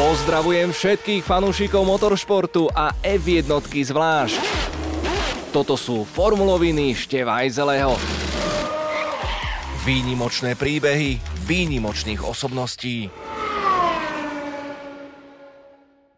Pozdravujem všetkých fanúšikov motoršportu a F1 zvlášť. Toto sú formuloviny Števajzeleho. Výnimočné príbehy výnimočných osobností.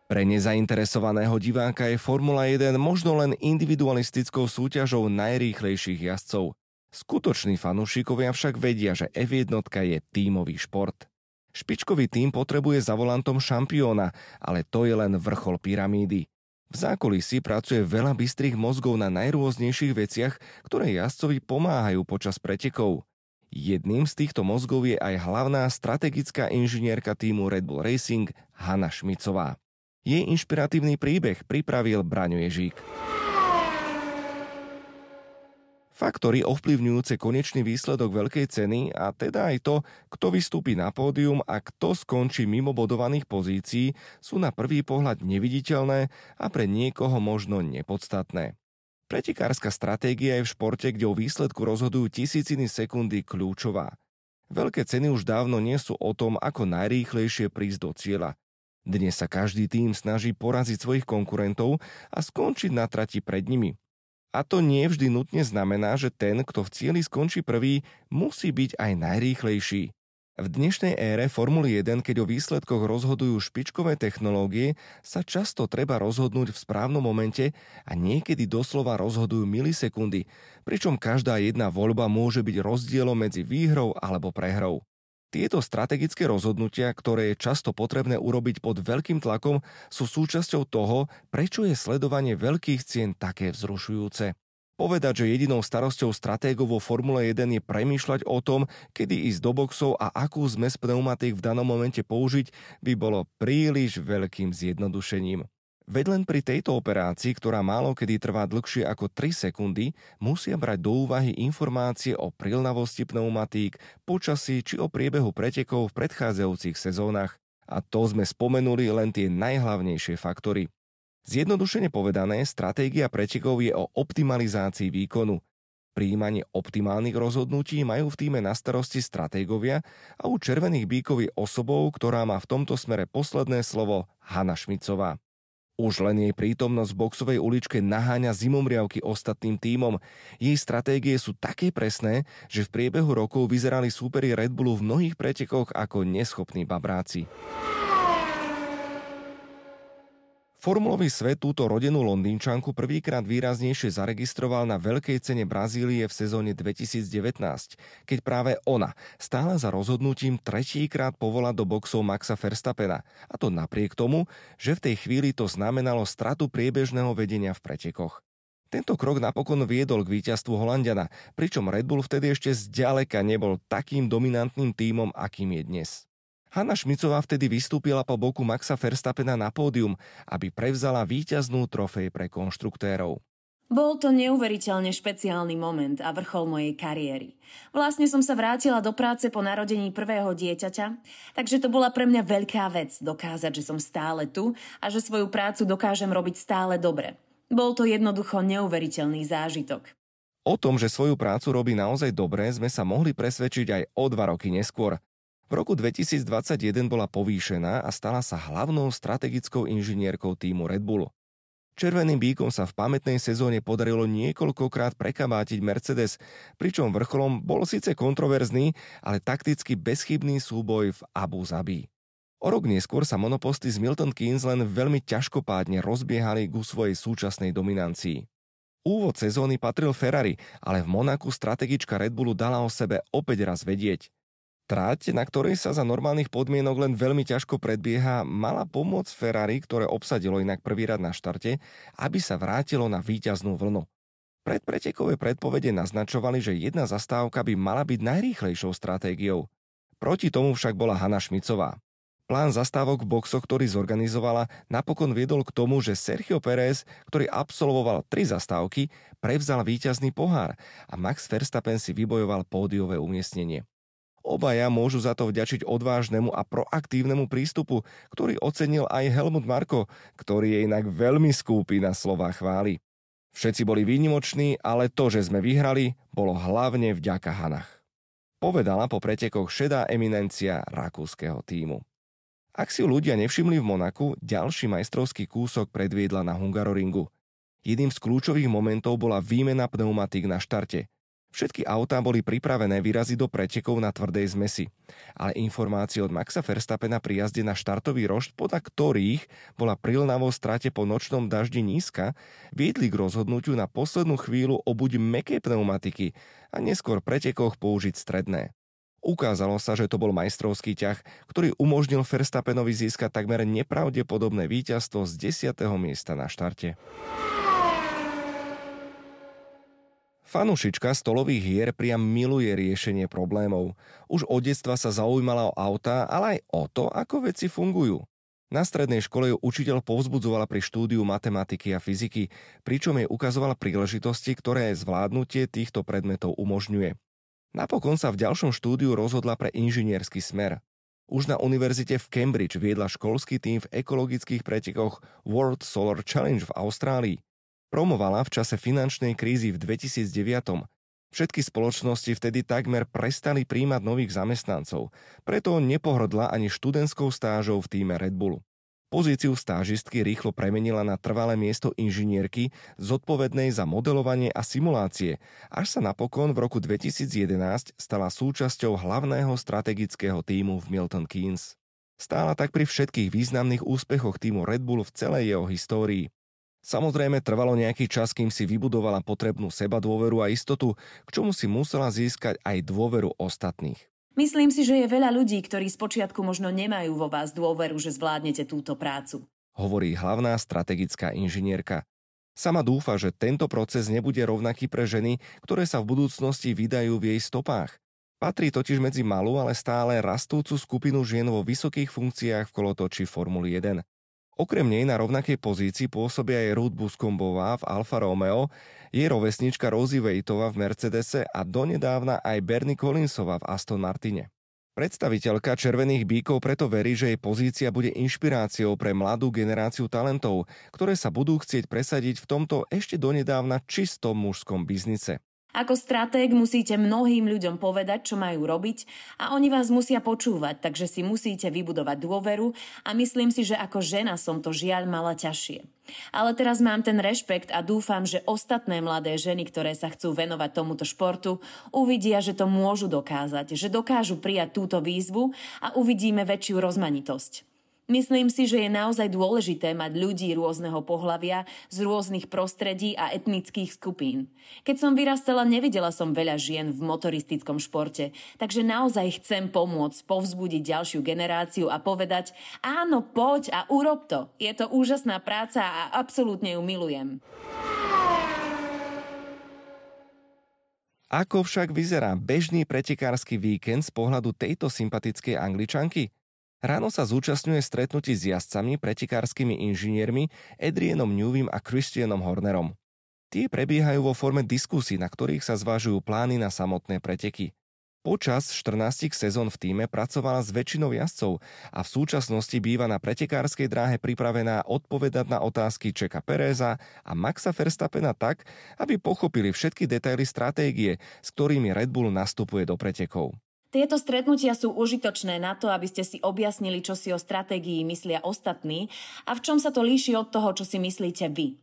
Pre nezainteresovaného diváka je Formula 1 možno len individualistickou súťažou najrýchlejších jazdcov. Skutoční fanúšikovia však vedia, že F1 je tímový šport. Špičkový tím potrebuje za volantom šampióna, ale to je len vrchol pyramídy. V zákulisí pracuje veľa bystrých mozgov na najrôznejších veciach, ktoré jazdcovi pomáhajú počas pretekov. Jedným z týchto mozgov je aj hlavná strategická inžinierka týmu Red Bull Racing Hanna Šmicová. Jej inšpiratívny príbeh pripravil Braňo Ježík. Faktory ovplyvňujúce konečný výsledok veľkej ceny a teda aj to, kto vystúpi na pódium a kto skončí mimo bodovaných pozícií, sú na prvý pohľad neviditeľné a pre niekoho možno nepodstatné. Pretekárska stratégia je v športe, kde o výsledku rozhodujú tisíciny sekundy kľúčová. Veľké ceny už dávno nie sú o tom, ako najrýchlejšie prísť do cieľa. Dnes sa každý tým snaží poraziť svojich konkurentov a skončiť na trati pred nimi. A to nie vždy nutne znamená, že ten, kto v cieli skončí prvý, musí byť aj najrýchlejší. V dnešnej ére Formuly 1, keď o výsledkoch rozhodujú špičkové technológie, sa často treba rozhodnúť v správnom momente a niekedy doslova rozhodujú milisekundy, pričom každá jedna voľba môže byť rozdielom medzi výhrou alebo prehrou. Tieto strategické rozhodnutia, ktoré je často potrebné urobiť pod veľkým tlakom, sú súčasťou toho, prečo je sledovanie veľkých cien také vzrušujúce. Povedať, že jedinou starosťou stratégov vo Formule 1 je premýšľať o tom, kedy ísť do boxov a akú zmes pneumatik v danom momente použiť, by bolo príliš veľkým zjednodušením. Veď len pri tejto operácii, ktorá málo kedy trvá dlhšie ako 3 sekundy, musia brať do úvahy informácie o prilnavosti pneumatík, počasí či o priebehu pretekov v predchádzajúcich sezónach. A to sme spomenuli len tie najhlavnejšie faktory. Zjednodušene povedané, stratégia pretekov je o optimalizácii výkonu. Príjmanie optimálnych rozhodnutí majú v týme na starosti stratégovia a u červených bíkov je osobou, ktorá má v tomto smere posledné slovo Hanna Šmicová. Už len jej prítomnosť v boxovej uličke naháňa zimomriavky ostatným tímom. Jej stratégie sú také presné, že v priebehu rokov vyzerali súperi Red Bullu v mnohých pretekoch ako neschopní babráci. Formulový svet túto rodenú Londýnčanku prvýkrát výraznejšie zaregistroval na Veľkej cene Brazílie v sezóne 2019, keď práve ona stála za rozhodnutím tretíkrát povolať do boxov Maxa Verstappena. A to napriek tomu, že v tej chvíli to znamenalo stratu priebežného vedenia v pretekoch. Tento krok napokon viedol k víťazstvu Holandiana, pričom Red Bull vtedy ešte zďaleka nebol takým dominantným tímom, akým je dnes. Hanna Šmicová vtedy vystúpila po boku Maxa Verstappena na pódium, aby prevzala víťaznú trofej pre konštruktérov. Bol to neuveriteľne špeciálny moment a vrchol mojej kariéry. Vlastne som sa vrátila do práce po narodení prvého dieťaťa, takže to bola pre mňa veľká vec dokázať, že som stále tu a že svoju prácu dokážem robiť stále dobre. Bol to jednoducho neuveriteľný zážitok. O tom, že svoju prácu robí naozaj dobre, sme sa mohli presvedčiť aj o dva roky neskôr. V roku 2021 bola povýšená a stala sa hlavnou strategickou inžinierkou týmu Red Bullu. Červeným bíkom sa v pamätnej sezóne podarilo niekoľkokrát prekabátiť Mercedes, pričom vrcholom bol síce kontroverzný, ale takticky bezchybný súboj v Abu Zabi. O rok neskôr sa monoposty z Milton Keynes len veľmi ťažkopádne rozbiehali ku svojej súčasnej dominancii. Úvod sezóny patril Ferrari, ale v Monaku strategička Red Bullu dala o sebe opäť raz vedieť – Trať, na ktorej sa za normálnych podmienok len veľmi ťažko predbieha, mala pomôcť Ferrari, ktoré obsadilo inak prvý rad na štarte, aby sa vrátilo na víťaznú vlnu. Predpretekové predpovede naznačovali, že jedna zastávka by mala byť najrýchlejšou stratégiou. Proti tomu však bola Hanna Šmicová. Plán zastávok v boxoch, ktorý zorganizovala, napokon viedol k tomu, že Sergio Pérez, ktorý absolvoval tri zastávky, prevzal víťazný pohár a Max Verstappen si vybojoval pódiové umiestnenie. Obaja môžu za to vďačiť odvážnemu a proaktívnemu prístupu, ktorý ocenil aj Helmut Marko, ktorý je inak veľmi skúpy na slová chvály. Všetci boli výnimoční, ale to, že sme vyhrali, bolo hlavne vďaka Hanach. Povedala po pretekoch šedá eminencia rakúskeho týmu. Ak si ľudia nevšimli v Monaku, ďalší majstrovský kúsok predviedla na Hungaroringu. Jedným z kľúčových momentov bola výmena pneumatík na štarte. Všetky autá boli pripravené vyraziť do pretekov na tvrdej zmesi. Ale informácie od Maxa Verstappena pri jazde na štartový rošt, podľa ktorých bola prilnavo strate po nočnom daždi nízka, viedli k rozhodnutiu na poslednú chvíľu obuť meké pneumatiky a neskôr pretekoch použiť stredné. Ukázalo sa, že to bol majstrovský ťah, ktorý umožnil Verstappenovi získať takmer nepravdepodobné víťazstvo z 10. miesta na štarte. Fanušička stolových hier priam miluje riešenie problémov. Už od detstva sa zaujímala o autá, ale aj o to, ako veci fungujú. Na strednej škole ju učiteľ povzbudzovala pri štúdiu matematiky a fyziky, pričom jej ukazoval príležitosti, ktoré zvládnutie týchto predmetov umožňuje. Napokon sa v ďalšom štúdiu rozhodla pre inžinierský smer. Už na univerzite v Cambridge viedla školský tým v ekologických pretekoch World Solar Challenge v Austrálii. Promovala v čase finančnej krízy v 2009. Všetky spoločnosti vtedy takmer prestali príjmať nových zamestnancov, preto nepohrdla ani študentskou stážou v týme Red Bullu. Pozíciu stážistky rýchlo premenila na trvalé miesto inžinierky zodpovednej za modelovanie a simulácie, až sa napokon v roku 2011 stala súčasťou hlavného strategického týmu v Milton Keynes. Stála tak pri všetkých významných úspechoch týmu Red Bull v celej jeho histórii. Samozrejme trvalo nejaký čas, kým si vybudovala potrebnú seba dôveru a istotu, k čomu si musela získať aj dôveru ostatných. Myslím si, že je veľa ľudí, ktorí spočiatku možno nemajú vo vás dôveru, že zvládnete túto prácu. Hovorí hlavná strategická inžinierka. Sama dúfa, že tento proces nebude rovnaký pre ženy, ktoré sa v budúcnosti vydajú v jej stopách. Patrí totiž medzi malú, ale stále rastúcu skupinu žien vo vysokých funkciách v kolotoči Formuly 1. Okrem nej na rovnakej pozícii pôsobia aj Ruth Buskombová v Alfa Romeo, jej rovesnička Rosie Vejtová v Mercedese a donedávna aj Bernie Collinsova v Aston Martine. Predstaviteľka Červených bíkov preto verí, že jej pozícia bude inšpiráciou pre mladú generáciu talentov, ktoré sa budú chcieť presadiť v tomto ešte donedávna čistom mužskom biznise. Ako stratég musíte mnohým ľuďom povedať, čo majú robiť a oni vás musia počúvať, takže si musíte vybudovať dôveru a myslím si, že ako žena som to žiaľ mala ťažšie. Ale teraz mám ten rešpekt a dúfam, že ostatné mladé ženy, ktoré sa chcú venovať tomuto športu, uvidia, že to môžu dokázať, že dokážu prijať túto výzvu a uvidíme väčšiu rozmanitosť. Myslím si, že je naozaj dôležité mať ľudí rôzneho pohlavia z rôznych prostredí a etnických skupín. Keď som vyrastala, nevidela som veľa žien v motoristickom športe, takže naozaj chcem pomôcť, povzbudiť ďalšiu generáciu a povedať áno, poď a urob to. Je to úžasná práca a absolútne ju milujem. Ako však vyzerá bežný pretekársky víkend z pohľadu tejto sympatickej angličanky? Ráno sa zúčastňuje stretnutí s jazdcami, pretekárskymi inžiniermi Adrienom Newvim a Christianom Hornerom. Tie prebiehajú vo forme diskusí, na ktorých sa zvažujú plány na samotné preteky. Počas 14 sezón v týme pracovala s väčšinou jazdcov a v súčasnosti býva na pretekárskej dráhe pripravená odpovedať na otázky Čeka Pereza a Maxa Verstappena tak, aby pochopili všetky detaily stratégie, s ktorými Red Bull nastupuje do pretekov. Tieto stretnutia sú užitočné na to, aby ste si objasnili, čo si o stratégii myslia ostatní a v čom sa to líši od toho, čo si myslíte vy.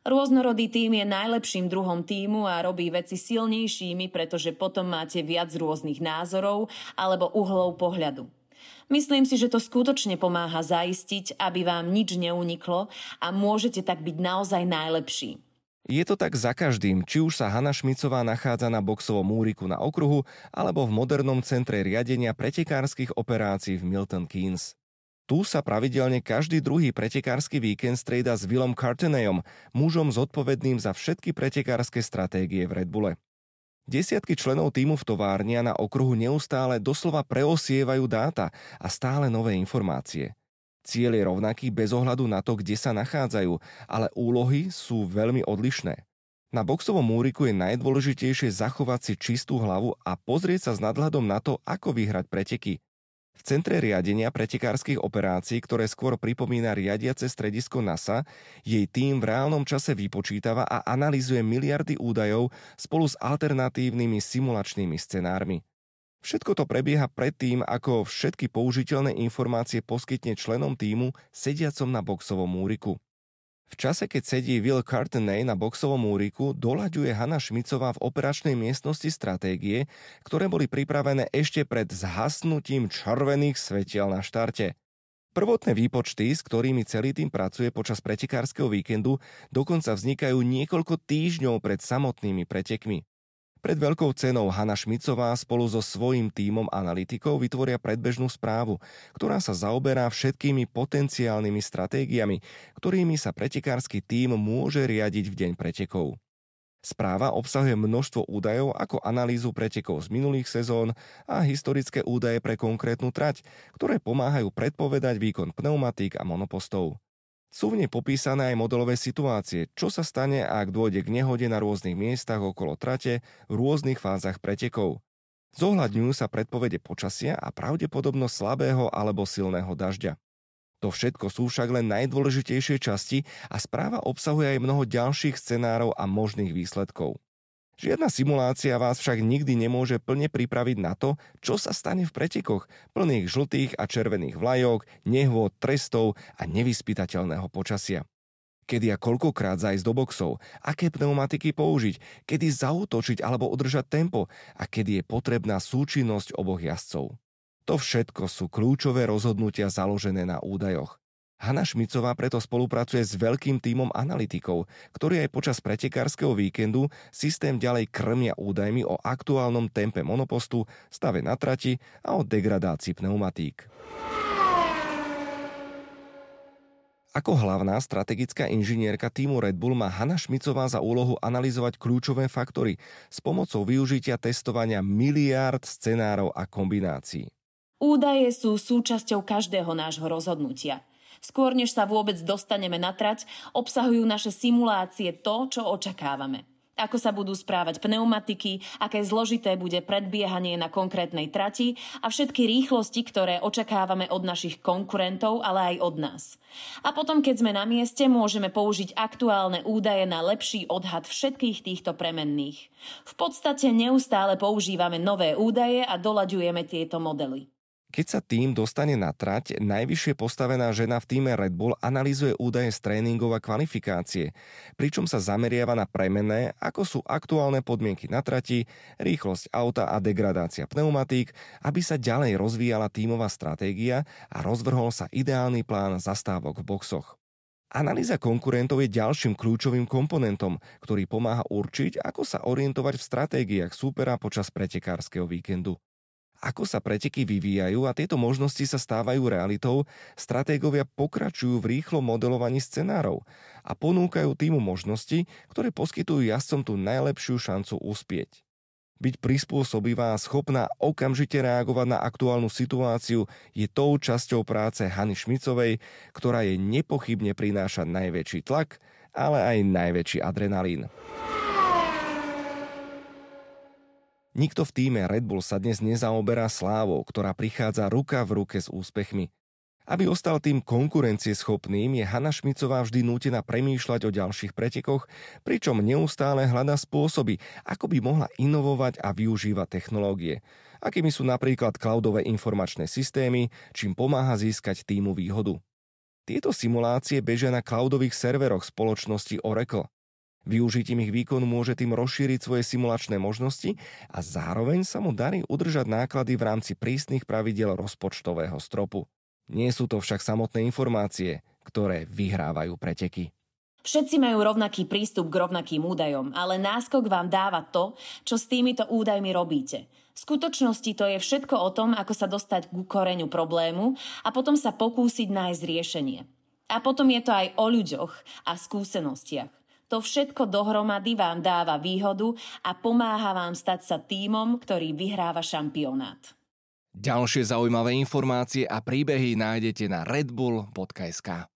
Rôznorodý tým je najlepším druhom týmu a robí veci silnejšími, pretože potom máte viac rôznych názorov alebo uhlov pohľadu. Myslím si, že to skutočne pomáha zaistiť, aby vám nič neuniklo a môžete tak byť naozaj najlepší. Je to tak za každým, či už sa Hanna Šmicová nachádza na boxovom múriku na okruhu alebo v modernom centre riadenia pretekárskych operácií v Milton Keynes. Tu sa pravidelne každý druhý pretekársky víkend strieda s Willom Cartenayom, mužom zodpovedným za všetky pretekárske stratégie v Red Bulle. Desiatky členov týmu v továrni a na okruhu neustále doslova preosievajú dáta a stále nové informácie. Ciel je rovnaký bez ohľadu na to, kde sa nachádzajú, ale úlohy sú veľmi odlišné. Na boxovom múriku je najdôležitejšie zachovať si čistú hlavu a pozrieť sa s nadhľadom na to, ako vyhrať preteky. V centre riadenia pretekárskych operácií, ktoré skôr pripomína riadiace stredisko NASA, jej tým v reálnom čase vypočítava a analýzuje miliardy údajov spolu s alternatívnymi simulačnými scenármi. Všetko to prebieha predtým, ako všetky použiteľné informácie poskytne členom týmu sediacom na boxovom múriku. V čase, keď sedí Will Cartney na boxovom múriku, doľaďuje Hanna Šmicová v operačnej miestnosti stratégie, ktoré boli pripravené ešte pred zhasnutím červených svetiel na štarte. Prvotné výpočty, s ktorými celý tým pracuje počas pretekárskeho víkendu, dokonca vznikajú niekoľko týždňov pred samotnými pretekmi. Pred veľkou cenou Hanna Šmicová spolu so svojím tímom analytikov vytvoria predbežnú správu, ktorá sa zaoberá všetkými potenciálnymi stratégiami, ktorými sa pretekársky tím môže riadiť v deň pretekov. Správa obsahuje množstvo údajov ako analýzu pretekov z minulých sezón a historické údaje pre konkrétnu trať, ktoré pomáhajú predpovedať výkon pneumatík a monopostov. Sú v nej popísané aj modelové situácie, čo sa stane, ak dôjde k nehode na rôznych miestach okolo trate v rôznych fázach pretekov. Zohľadňujú sa predpovede počasia a pravdepodobnosť slabého alebo silného dažďa. To všetko sú však len najdôležitejšie časti a správa obsahuje aj mnoho ďalších scenárov a možných výsledkov. Žiadna simulácia vás však nikdy nemôže plne pripraviť na to, čo sa stane v pretekoch, plných žltých a červených vlajok, nehôd, trestov a nevyspytateľného počasia. Kedy a koľkokrát zajsť do boxov, aké pneumatiky použiť, kedy zautočiť alebo udržať tempo a kedy je potrebná súčinnosť oboch jazdcov. To všetko sú kľúčové rozhodnutia založené na údajoch. Hanna Šmicová preto spolupracuje s veľkým tímom analytikov, ktorí aj počas pretekárskeho víkendu systém ďalej krmia údajmi o aktuálnom tempe monopostu, stave na trati a o degradácii pneumatík. Ako hlavná strategická inžinierka týmu Red Bull má Hanna Šmicová za úlohu analyzovať kľúčové faktory s pomocou využitia testovania miliárd scenárov a kombinácií. Údaje sú súčasťou každého nášho rozhodnutia. Skôr než sa vôbec dostaneme na trať, obsahujú naše simulácie to, čo očakávame. Ako sa budú správať pneumatiky, aké zložité bude predbiehanie na konkrétnej trati a všetky rýchlosti, ktoré očakávame od našich konkurentov, ale aj od nás. A potom, keď sme na mieste, môžeme použiť aktuálne údaje na lepší odhad všetkých týchto premenných. V podstate neustále používame nové údaje a doľaďujeme tieto modely. Keď sa tým dostane na trať, najvyššie postavená žena v týme Red Bull analýzuje údaje z tréningov a kvalifikácie, pričom sa zameriava na premenné, ako sú aktuálne podmienky na trati, rýchlosť auta a degradácia pneumatík, aby sa ďalej rozvíjala tímová stratégia a rozvrhol sa ideálny plán zastávok v boxoch. Analýza konkurentov je ďalším kľúčovým komponentom, ktorý pomáha určiť, ako sa orientovať v stratégiách súpera počas pretekárskeho víkendu ako sa preteky vyvíjajú a tieto možnosti sa stávajú realitou, stratégovia pokračujú v rýchlom modelovaní scenárov a ponúkajú týmu možnosti, ktoré poskytujú jazdcom tú najlepšiu šancu uspieť. Byť prispôsobivá a schopná okamžite reagovať na aktuálnu situáciu je tou časťou práce Hany Šmicovej, ktorá jej nepochybne prináša najväčší tlak, ale aj najväčší adrenalín. Nikto v týme Red Bull sa dnes nezaoberá slávou, ktorá prichádza ruka v ruke s úspechmi. Aby ostal tým konkurencieschopným, je Hanna Šmicová vždy nútená premýšľať o ďalších pretekoch, pričom neustále hľadá spôsoby, ako by mohla inovovať a využívať technológie, akými sú napríklad cloudové informačné systémy, čím pomáha získať týmu výhodu. Tieto simulácie bežia na cloudových serveroch spoločnosti Oracle. Využitím ich výkonu môže tým rozšíriť svoje simulačné možnosti a zároveň sa mu darí udržať náklady v rámci prísnych pravidel rozpočtového stropu. Nie sú to však samotné informácie, ktoré vyhrávajú preteky. Všetci majú rovnaký prístup k rovnakým údajom, ale náskok vám dáva to, čo s týmito údajmi robíte. V skutočnosti to je všetko o tom, ako sa dostať ku koreňu problému a potom sa pokúsiť nájsť riešenie. A potom je to aj o ľuďoch a skúsenostiach. To všetko dohromady vám dáva výhodu a pomáha vám stať sa týmom, ktorý vyhráva šampionát. Ďalšie zaujímavé informácie a príbehy nájdete na redbull.sk.